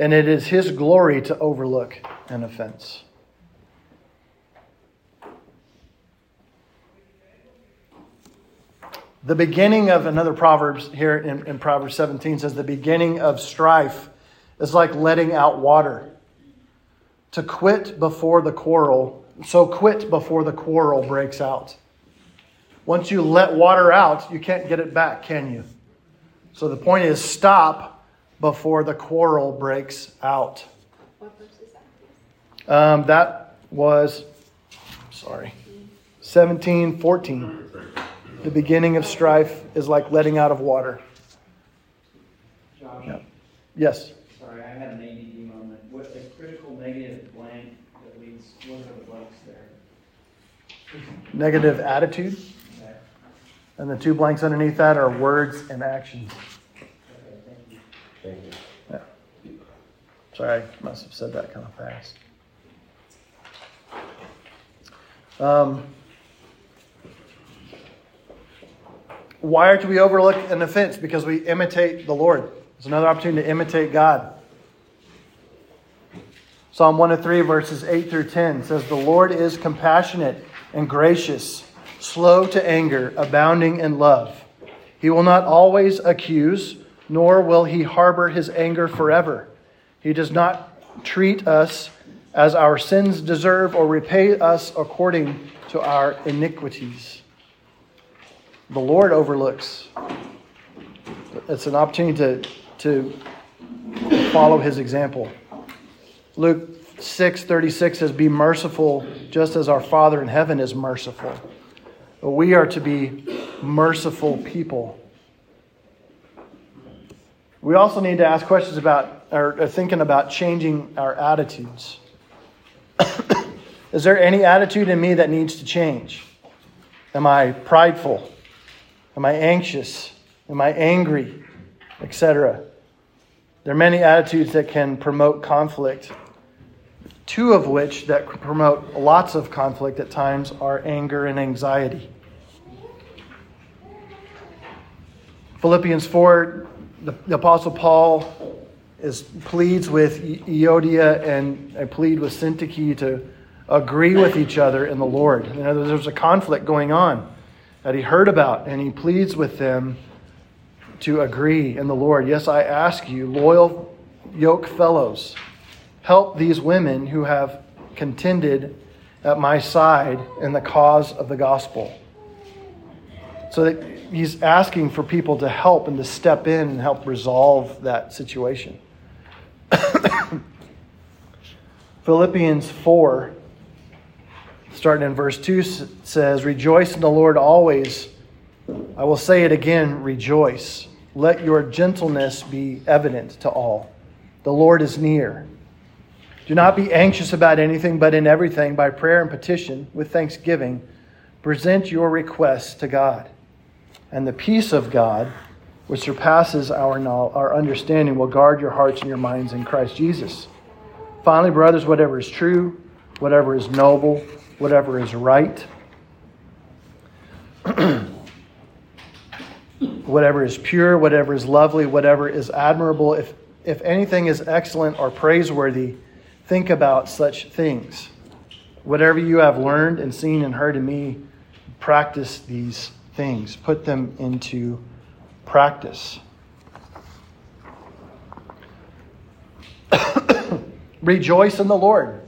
and it is his glory to overlook an offense. The beginning of another Proverbs here in, in Proverbs 17 says the beginning of strife is like letting out water. To quit before the quarrel, so quit before the quarrel breaks out. Once you let water out, you can't get it back, can you? So the point is stop before the quarrel breaks out. What verse is that? Um, that was, sorry, 17, 14. The beginning of strife is like letting out of water. Josh, Yeah. Yes. sorry, I had an ADD moment. What the critical negative blank that leads, what are the blanks there? Negative attitude. Okay, And the two blanks underneath that are words and actions. Thank you. Yeah. Sorry, I must have said that kind of fast. Um, why are we overlook an offense? Because we imitate the Lord. It's another opportunity to imitate God. Psalm 103, verses 8 through 10 says, The Lord is compassionate and gracious, slow to anger, abounding in love. He will not always accuse, nor will he harbor his anger forever. He does not treat us as our sins deserve or repay us according to our iniquities. The Lord overlooks. It's an opportunity to, to follow his example. Luke 6 36 says, Be merciful just as our Father in heaven is merciful. We are to be merciful people. We also need to ask questions about, or uh, thinking about changing our attitudes. [coughs] Is there any attitude in me that needs to change? Am I prideful? Am I anxious? Am I angry? Etc. There are many attitudes that can promote conflict. Two of which that promote lots of conflict at times are anger and anxiety. Philippians 4, the, the Apostle Paul is pleads with Euodia and I plead with Syntyche to agree with each other in the Lord. You know, there's a conflict going on that he heard about, and he pleads with them to agree in the Lord. Yes, I ask you, loyal yoke fellows, help these women who have contended at my side in the cause of the gospel. So that he's asking for people to help and to step in and help resolve that situation. [coughs] Philippians 4, starting in verse 2, says, Rejoice in the Lord always. I will say it again, rejoice. Let your gentleness be evident to all. The Lord is near. Do not be anxious about anything, but in everything, by prayer and petition, with thanksgiving, present your requests to God. And the peace of God, which surpasses our, our understanding, will guard your hearts and your minds in Christ Jesus. Finally, brothers, whatever is true, whatever is noble, whatever is right, [clears throat] whatever is pure, whatever is lovely, whatever is admirable, if, if anything is excellent or praiseworthy, think about such things. Whatever you have learned and seen and heard in me, practice these things, put them into practice. [coughs] Rejoice in the Lord.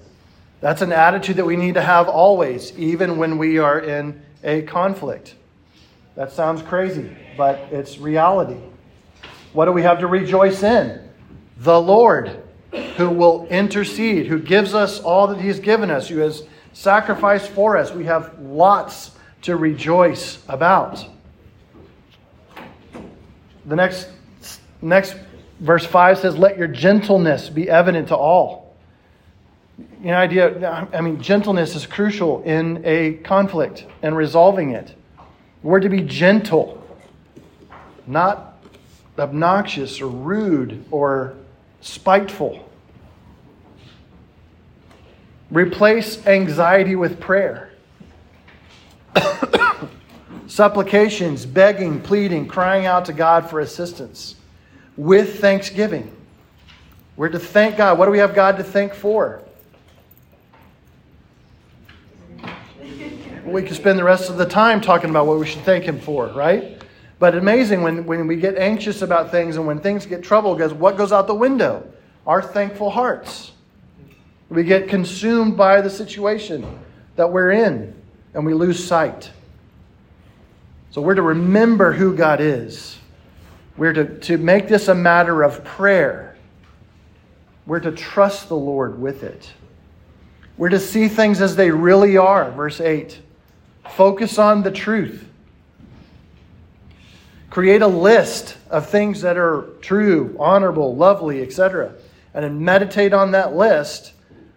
That's an attitude that we need to have always, even when we are in a conflict. That sounds crazy, but it's reality. What do we have to rejoice in? The Lord, who will intercede, who gives us all that He's given us, who has sacrificed for us. We have lots to rejoice about. The next, next verse 5 says, Let your gentleness be evident to all. You know, idea, I mean, gentleness is crucial in a conflict and resolving it. We're to be gentle, not obnoxious or rude or spiteful. Replace anxiety with prayer. Supplications, begging, pleading, crying out to God for assistance with thanksgiving. We're to thank God. What do we have God to thank for? We could spend the rest of the time talking about what we should thank Him for, right? But amazing when, when we get anxious about things and when things get trouble, because what goes out the window? Our thankful hearts. We get consumed by the situation that we're in and we lose sight. So we're to remember who God is. We're to, to make this a matter of prayer. We're to trust the Lord with it. We're to see things as they really are, verse 8. Focus on the truth. Create a list of things that are true, honorable, lovely, etc. And then meditate on that list,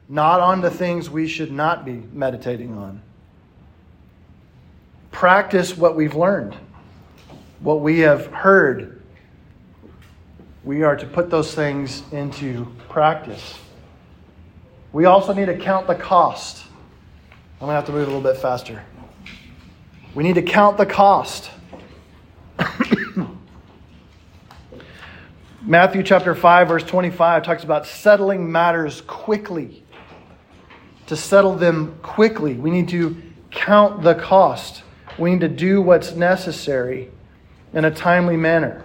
not on the things we should not be meditating on. Practice what we've learned, what we have heard. We are to put those things into practice. We also need to count the cost. I'm going to have to move a little bit faster. We need to count the cost. [coughs] Matthew chapter 5, verse 25 talks about settling matters quickly. To settle them quickly, we need to count the cost. We need to do what's necessary in a timely manner.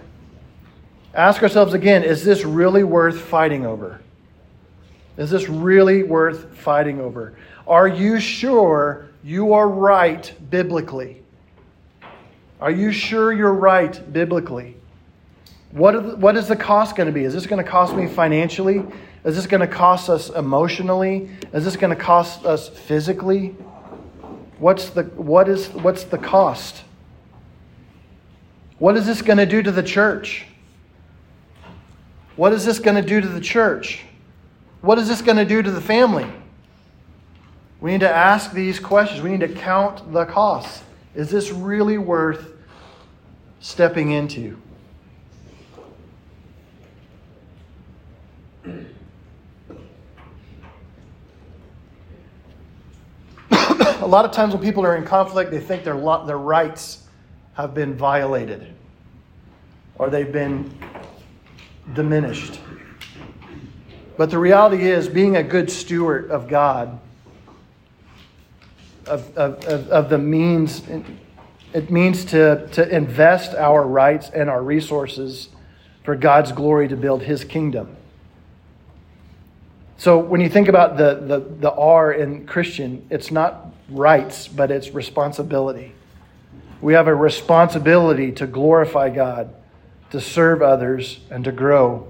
Ask ourselves again is this really worth fighting over? Is this really worth fighting over? Are you sure you are right biblically? Are you sure you're right biblically? What, the, what is the cost going to be? Is this going to cost me financially? Is this going to cost us emotionally? Is this going to cost us physically? What's the, what is, what's the cost? What is this going to do to the church? What is this going to do to the church? What is this going to do to the family? We need to ask these questions. We need to count the costs. Is this really worth stepping into? [coughs] a lot of times when people are in conflict, they think their, their rights have been violated or they've been diminished. But the reality is, being a good steward of God, of, of, of, of the means, it means to, to invest our rights and our resources for God's glory to build His kingdom. So when you think about the, the, the R in Christian, it's not rights, but it's responsibility. We have a responsibility to glorify God, to serve others, and to grow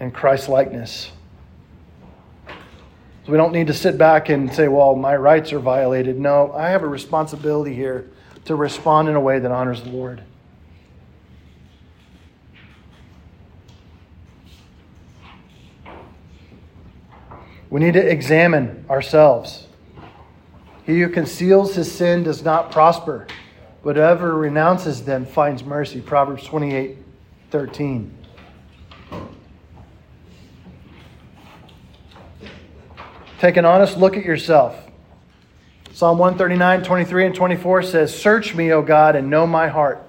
in Christ likeness. So we don't need to sit back and say, well, my rights are violated. No, I have a responsibility here to respond in a way that honors the Lord. We need to examine ourselves. He who conceals his sin does not prosper, but whoever renounces them finds mercy. Proverbs 28 13. Take an honest look at yourself. Psalm 139, 23, and 24 says, Search me, O God, and know my heart.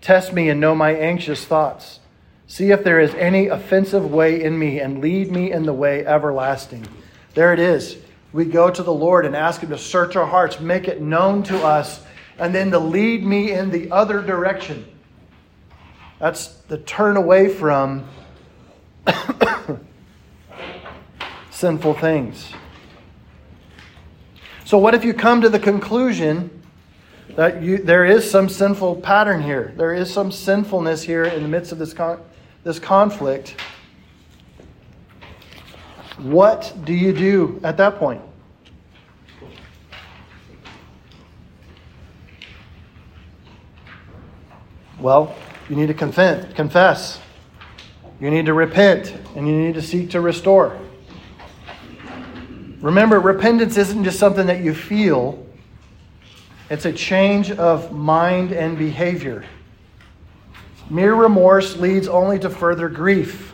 Test me and know my anxious thoughts. See if there is any offensive way in me, and lead me in the way everlasting. There it is. We go to the Lord and ask Him to search our hearts, make it known to us, and then to lead me in the other direction. That's the turn away from [coughs] sinful things. So, what if you come to the conclusion that you, there is some sinful pattern here? There is some sinfulness here in the midst of this, con- this conflict. What do you do at that point? Well, you need to confess. You need to repent, and you need to seek to restore. Remember, repentance isn't just something that you feel, it's a change of mind and behavior. Mere remorse leads only to further grief.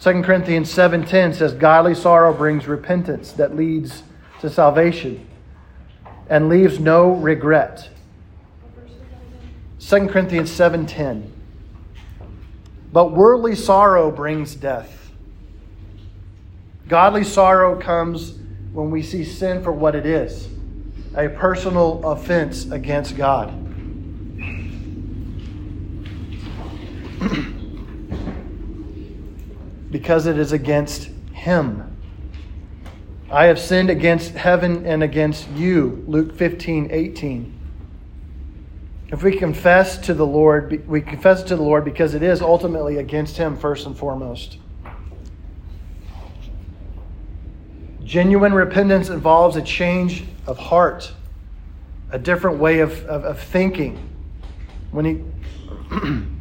2 Corinthians 7:10 says godly sorrow brings repentance that leads to salvation and leaves no regret. 2 Corinthians 7:10 But worldly sorrow brings death. Godly sorrow comes when we see sin for what it is, a personal offense against God. [clears throat] because it is against Him. I have sinned against heaven and against you. Luke 15, 18. If we confess to the Lord, we confess to the Lord because it is ultimately against Him first and foremost. Genuine repentance involves a change of heart, a different way of, of, of thinking. When he [clears throat]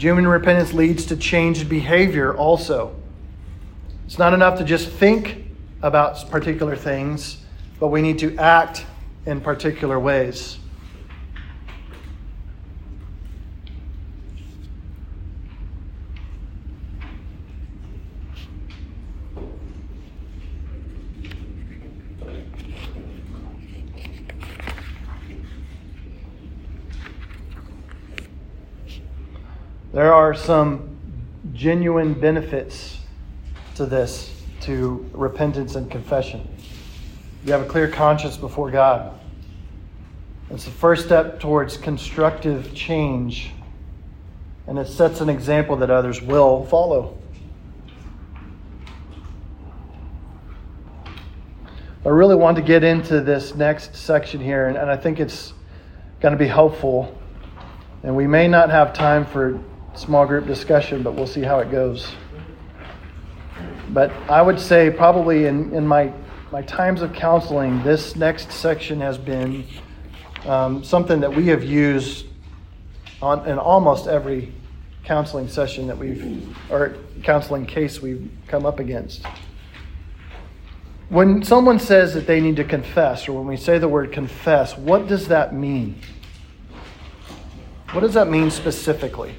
genuine repentance leads to changed behavior also. It's not enough to just think about particular things, but we need to act in particular ways. There are some genuine benefits to this, to repentance and confession. You have a clear conscience before God. It's the first step towards constructive change, and it sets an example that others will follow. I really want to get into this next section here, and, and I think it's going to be helpful. And we may not have time for small group discussion, but we'll see how it goes. But I would say, probably in, in my, my times of counseling, this next section has been um, something that we have used on, in almost every counseling session that we've, or counseling case we've come up against. When someone says that they need to confess, or when we say the word confess, what does that mean? What does that mean specifically?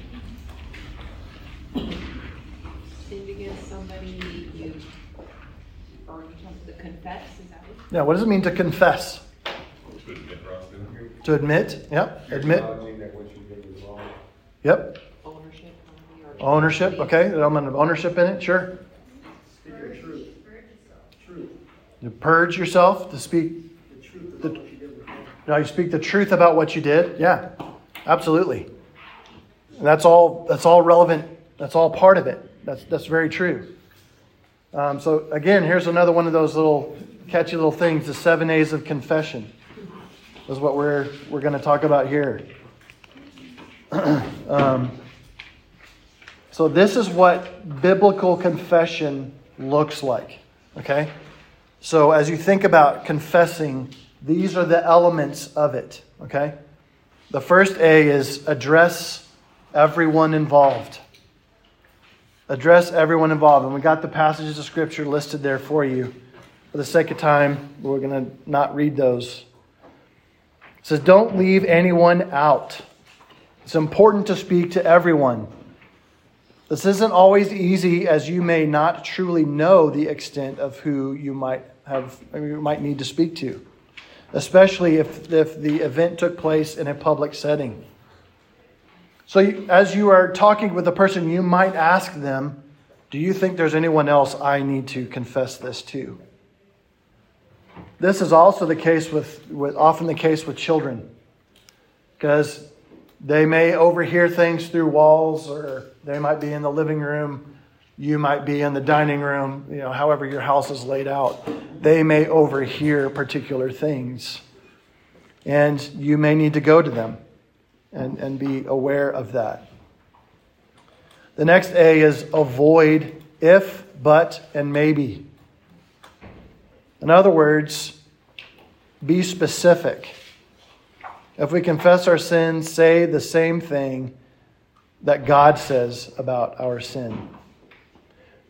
Sinned against somebody, you, or you talk to confess, is that what? Yeah, what does it mean to confess? To admit, yep, admit, that what you did was wrong. yep. Ownership, maybe, or. Ownership, okay, the element of ownership in it, sure. Speak the truth, truth, To purge yourself, to speak, the truth about what you did now you speak the truth about what you did, yeah, absolutely. And that's all, that's all relevant, that's all part of it. That's, that's very true. Um, so again, here's another one of those little catchy little things, the seven A's of confession. Is what we're, we're going to talk about here. [clears throat] um, so, this is what biblical confession looks like. Okay? So, as you think about confessing, these are the elements of it. Okay? The first A is address everyone involved. Address everyone involved. And we got the passages of Scripture listed there for you. For the sake of time, we're going to not read those. It says, Don't leave anyone out. It's important to speak to everyone. This isn't always easy, as you may not truly know the extent of who you might have, you might need to speak to, especially if, if the event took place in a public setting. So, you, as you are talking with a person, you might ask them, Do you think there's anyone else I need to confess this to? This is also the case with, with often the case with children, because they may overhear things through walls, or they might be in the living room. You might be in the dining room, you know, however your house is laid out. They may overhear particular things. And you may need to go to them and, and be aware of that. The next A is avoid if, but, and maybe. In other words, be specific. If we confess our sins, say the same thing that God says about our sin.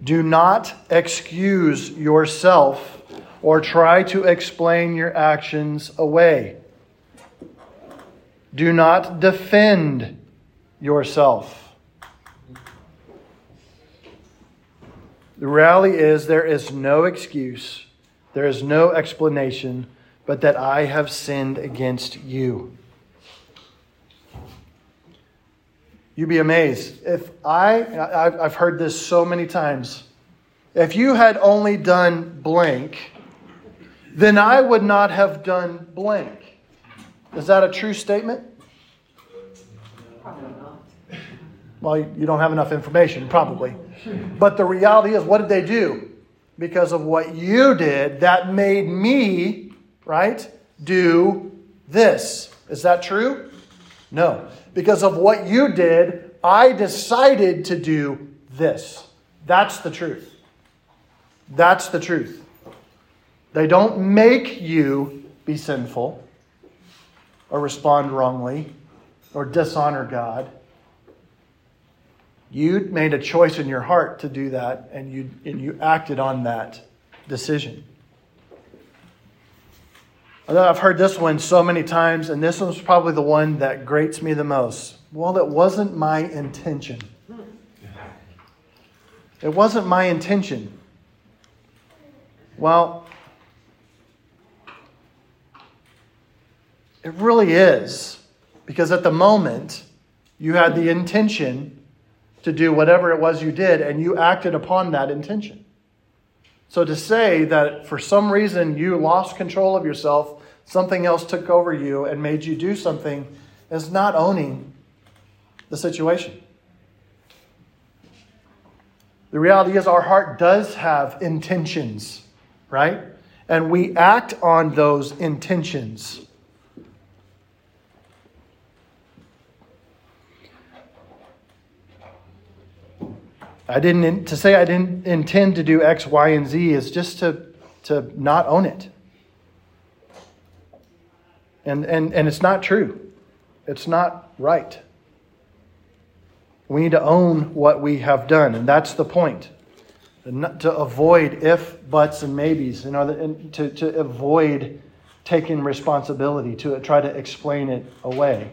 Do not excuse yourself or try to explain your actions away. Do not defend yourself. The reality is there is no excuse, there is no explanation, but that I have sinned against you. You'd be amazed. If I, I've heard this so many times, if you had only done blank, then I would not have done blank. Is that a true statement? Probably not. Well, you don't have enough information, probably. But the reality is, what did they do? Because of what you did, that made me, right, do this. Is that true? No. Because of what you did, I decided to do this. That's the truth. That's the truth. They don't make you be sinful or respond wrongly or dishonor God. You made a choice in your heart to do that, and you, and you acted on that decision. I've heard this one so many times, and this one's probably the one that grates me the most. Well, it wasn't my intention. It wasn't my intention. Well, it really is. Because at the moment, you had the intention to do whatever it was you did, and you acted upon that intention. So to say that for some reason you lost control of yourself, something else took over you and made you do something, is not owning the situation. The reality is, our heart does have intentions, right? And we act on those intentions. I didn't to say I didn't intend to do X, Y, and Z is just to to not own it. And and and it's not true. It's not right. We need to own what we have done, and that's the point. To avoid if, buts, and maybes, you know, to, to avoid taking responsibility, to try to explain it away.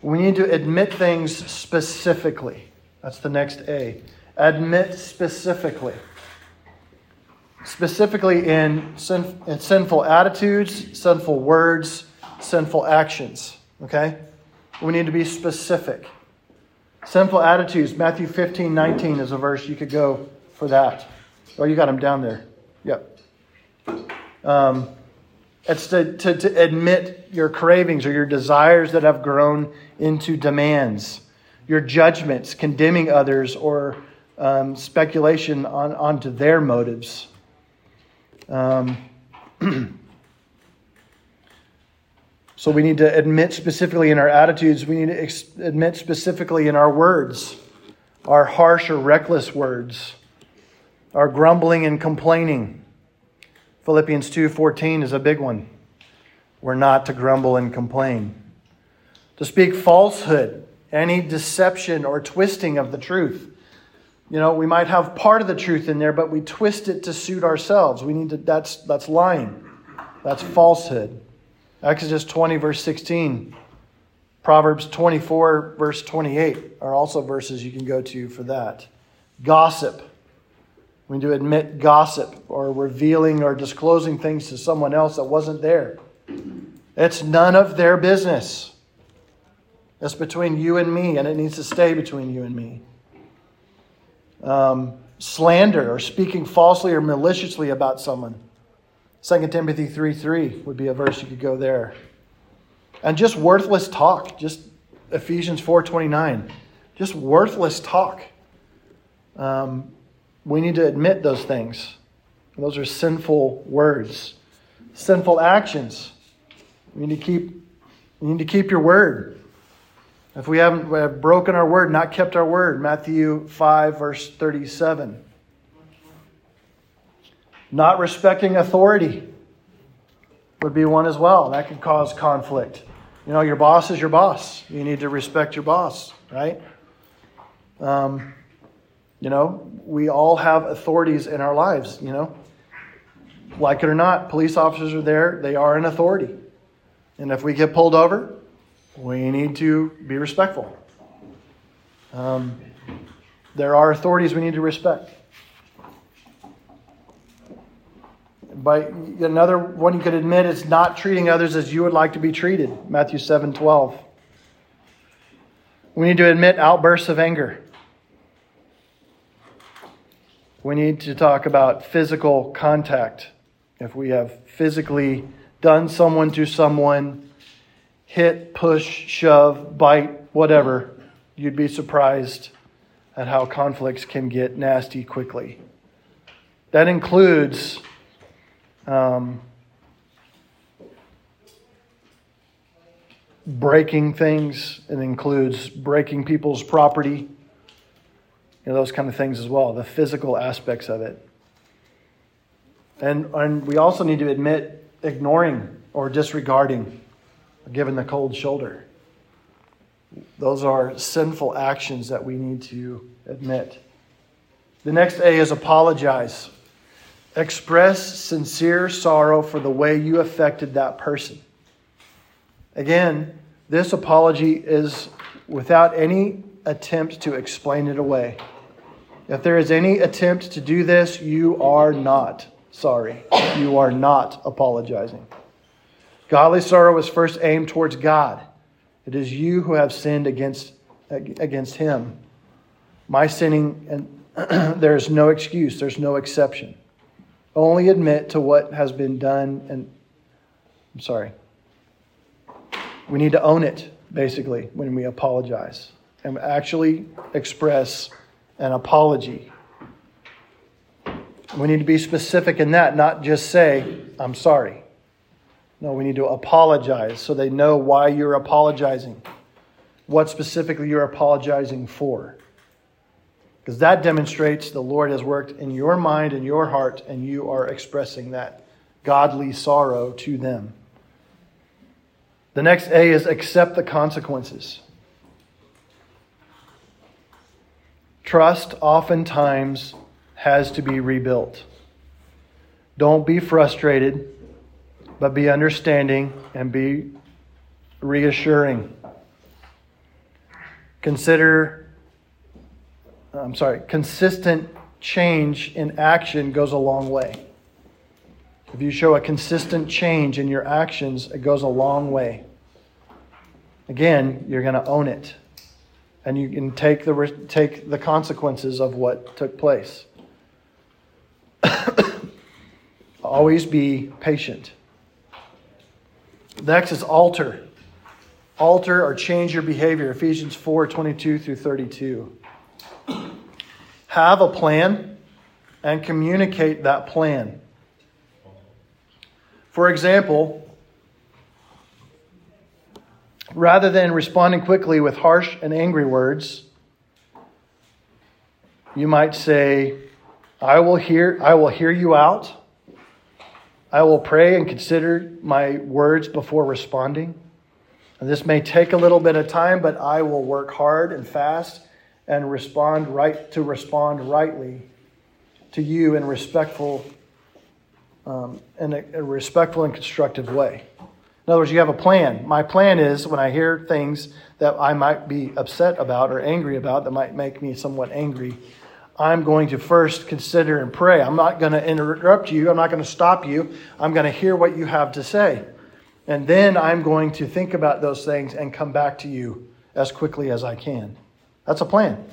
We need to admit things specifically. That's the next A. Admit specifically. Specifically in, sin, in sinful attitudes, sinful words, sinful actions. Okay? We need to be specific. Sinful attitudes, Matthew 15, 19 is a verse you could go for that. Oh, you got them down there. Yep. Um, it's to, to, to admit your cravings or your desires that have grown into demands your judgments, condemning others, or um, speculation on, onto their motives. Um, [clears throat] so we need to admit specifically in our attitudes, we need to ex- admit specifically in our words, our harsh or reckless words, our grumbling and complaining. Philippians 2:14 is a big one. We're not to grumble and complain. To speak falsehood any deception or twisting of the truth. You know, we might have part of the truth in there, but we twist it to suit ourselves. We need to that's that's lying. That's falsehood. Exodus 20 verse 16. Proverbs 24 verse 28 are also verses you can go to for that. Gossip. We need to admit gossip or revealing or disclosing things to someone else that wasn't there. It's none of their business. That's between you and me, and it needs to stay between you and me. Um, slander or speaking falsely or maliciously about someone. 2 Timothy 3 3 would be a verse you could go there. And just worthless talk. Just Ephesians 4 29. Just worthless talk. Um, we need to admit those things. Those are sinful words, sinful actions. You need to keep, you need to keep your word. If we haven't we have broken our word, not kept our word, Matthew 5, verse 37. Not respecting authority would be one as well. That could cause conflict. You know, your boss is your boss. You need to respect your boss, right? Um, you know, we all have authorities in our lives, you know. Like it or not, police officers are there, they are an authority. And if we get pulled over, we need to be respectful. Um, there are authorities we need to respect. But another one you could admit is not treating others as you would like to be treated. Matthew 7 12. We need to admit outbursts of anger. We need to talk about physical contact. If we have physically done someone to someone hit, push, shove, bite, whatever, you'd be surprised at how conflicts can get nasty quickly. That includes um, breaking things, it includes breaking people's property, you know, those kind of things as well, the physical aspects of it. And, and we also need to admit ignoring or disregarding, giving the cold shoulder. Those are sinful actions that we need to admit. The next A is apologize. Express sincere sorrow for the way you affected that person. Again, this apology is without any attempt to explain it away. If there is any attempt to do this, you are not sorry. You are not apologizing. Godly sorrow is first aimed towards God. It is you who have sinned against, against Him. My sinning, and [clears throat] there is no excuse, there's no exception. Only admit to what has been done, and I'm sorry. We need to own it, basically, when we apologize and actually express an apology. We need to be specific in that, not just say, I'm sorry. No, we need to apologize so they know why you're apologizing, what specifically you're apologizing for. Because that demonstrates the Lord has worked in your mind and your heart, and you are expressing that godly sorrow to them. The next A is accept the consequences. Trust oftentimes has to be rebuilt. Don't be frustrated but be understanding and be reassuring. Consider, I'm sorry, consistent change in action goes a long way. If you show a consistent change in your actions, it goes a long way. Again, you're going to own it. And you can take the, take the consequences of what took place. [coughs] Always be patient. Next is alter. Alter or change your behavior. Ephesians 4 22 through 32. Have a plan and communicate that plan. For example, rather than responding quickly with harsh and angry words, you might say, I will hear, I will hear you out. I will pray and consider my words before responding. And this may take a little bit of time, but I will work hard and fast and respond right to respond rightly to you in respectful um, in a, a respectful and constructive way. In other words, you have a plan. My plan is when I hear things that I might be upset about or angry about that might make me somewhat angry, I'm going to first consider and pray. I'm not going to interrupt you. I'm not going to stop you. I'm going to hear what you have to say. And then I'm going to think about those things and come back to you as quickly as I can. That's a plan.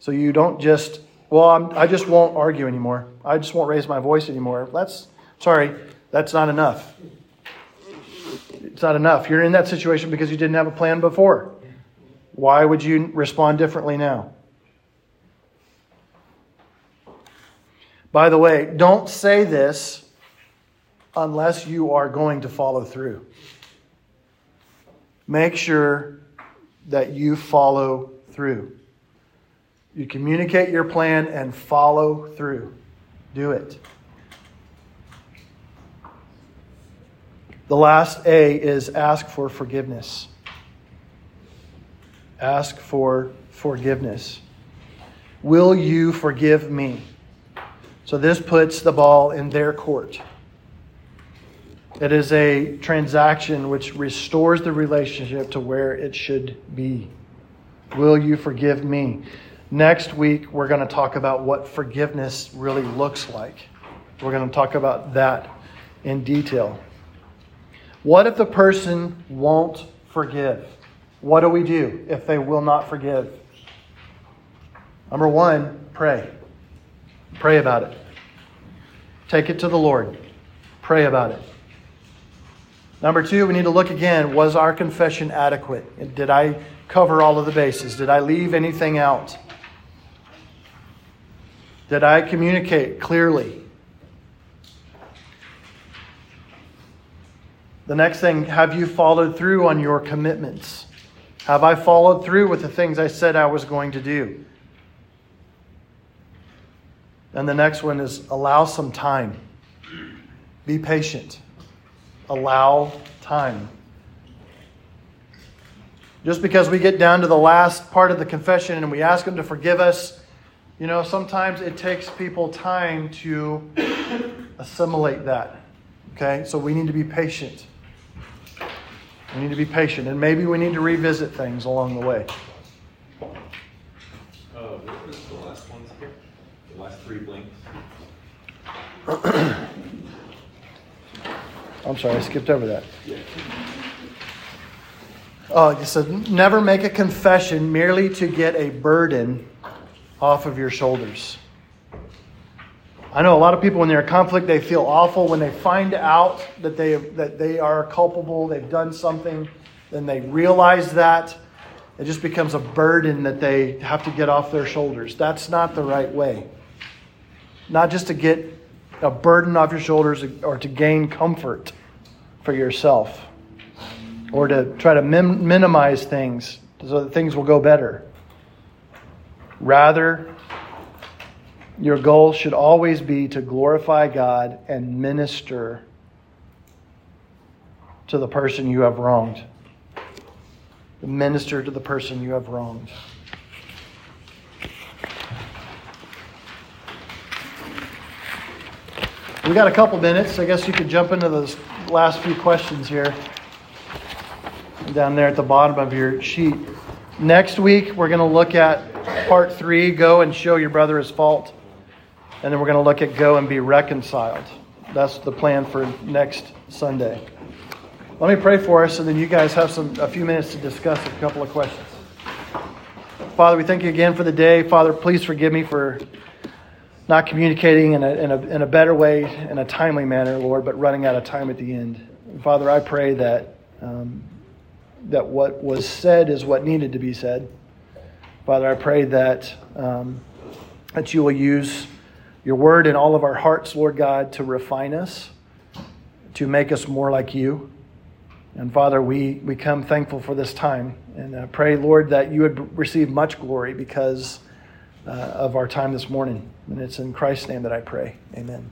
So you don't just, well, I'm, i just won't argue anymore. I just won't raise my voice anymore. That's, sorry, that's not enough. It's not enough. You're in that situation because you didn't have a plan before. Why would you respond differently now? By the way, don't say this unless you are going to follow through. Make sure that you follow through. You communicate your plan and follow through. Do it. The last A is ask for forgiveness. Ask for forgiveness. Will you forgive me? So this puts the ball in their court. It is a transaction which restores the relationship to where it should be. Will you forgive me? Next week, we're going to talk about what forgiveness really looks like. We're going to talk about that in detail. What if the person won't forgive? What do we do if they will not forgive? Number one, pray. Pray about it. Take it to the Lord. Pray about it. Number two, we need to look again was our confession adequate? Did I cover all of the bases? Did I leave anything out? Did I communicate clearly? The next thing, have you followed through on your commitments? Have I followed through with the things I said I was going to do? And the next one is allow some time. Be patient. Allow time. Just because we get down to the last part of the confession and we ask them to forgive us, you know, sometimes it takes people time to assimilate that. Okay? So we need to be patient. We need to be patient, and maybe we need to revisit things along the way. Uh, what was the last? The last three blinks? I'm sorry, I skipped over that. Oh, it said, never make a confession merely to get a burden off of your shoulders. I know a lot of people when they're in conflict, they feel awful when they find out that they that they are culpable, they've done something, then they realize that it just becomes a burden that they have to get off their shoulders. That's not the right way. Not just to get a burden off your shoulders or to gain comfort for yourself or to try to min- minimize things so that things will go better. Rather, your goal should always be to glorify God and minister to the person you have wronged. Minister to the person you have wronged. We got a couple minutes. I guess you could jump into those last few questions here. Down there at the bottom of your sheet. Next week, we're going to look at part three go and show your brother his fault. And then we're going to look at go and be reconciled. That's the plan for next Sunday. Let me pray for us, and then you guys have some a few minutes to discuss a couple of questions. Father, we thank you again for the day. Father, please forgive me for not communicating in a, in a, in a better way, in a timely manner, Lord, but running out of time at the end. Father, I pray that, um, that what was said is what needed to be said. Father, I pray that, um, that you will use your word in all of our hearts, Lord God, to refine us, to make us more like you. And Father, we, we come thankful for this time and pray, Lord, that you would receive much glory because uh, of our time this morning. And it's in Christ's name that I pray. Amen.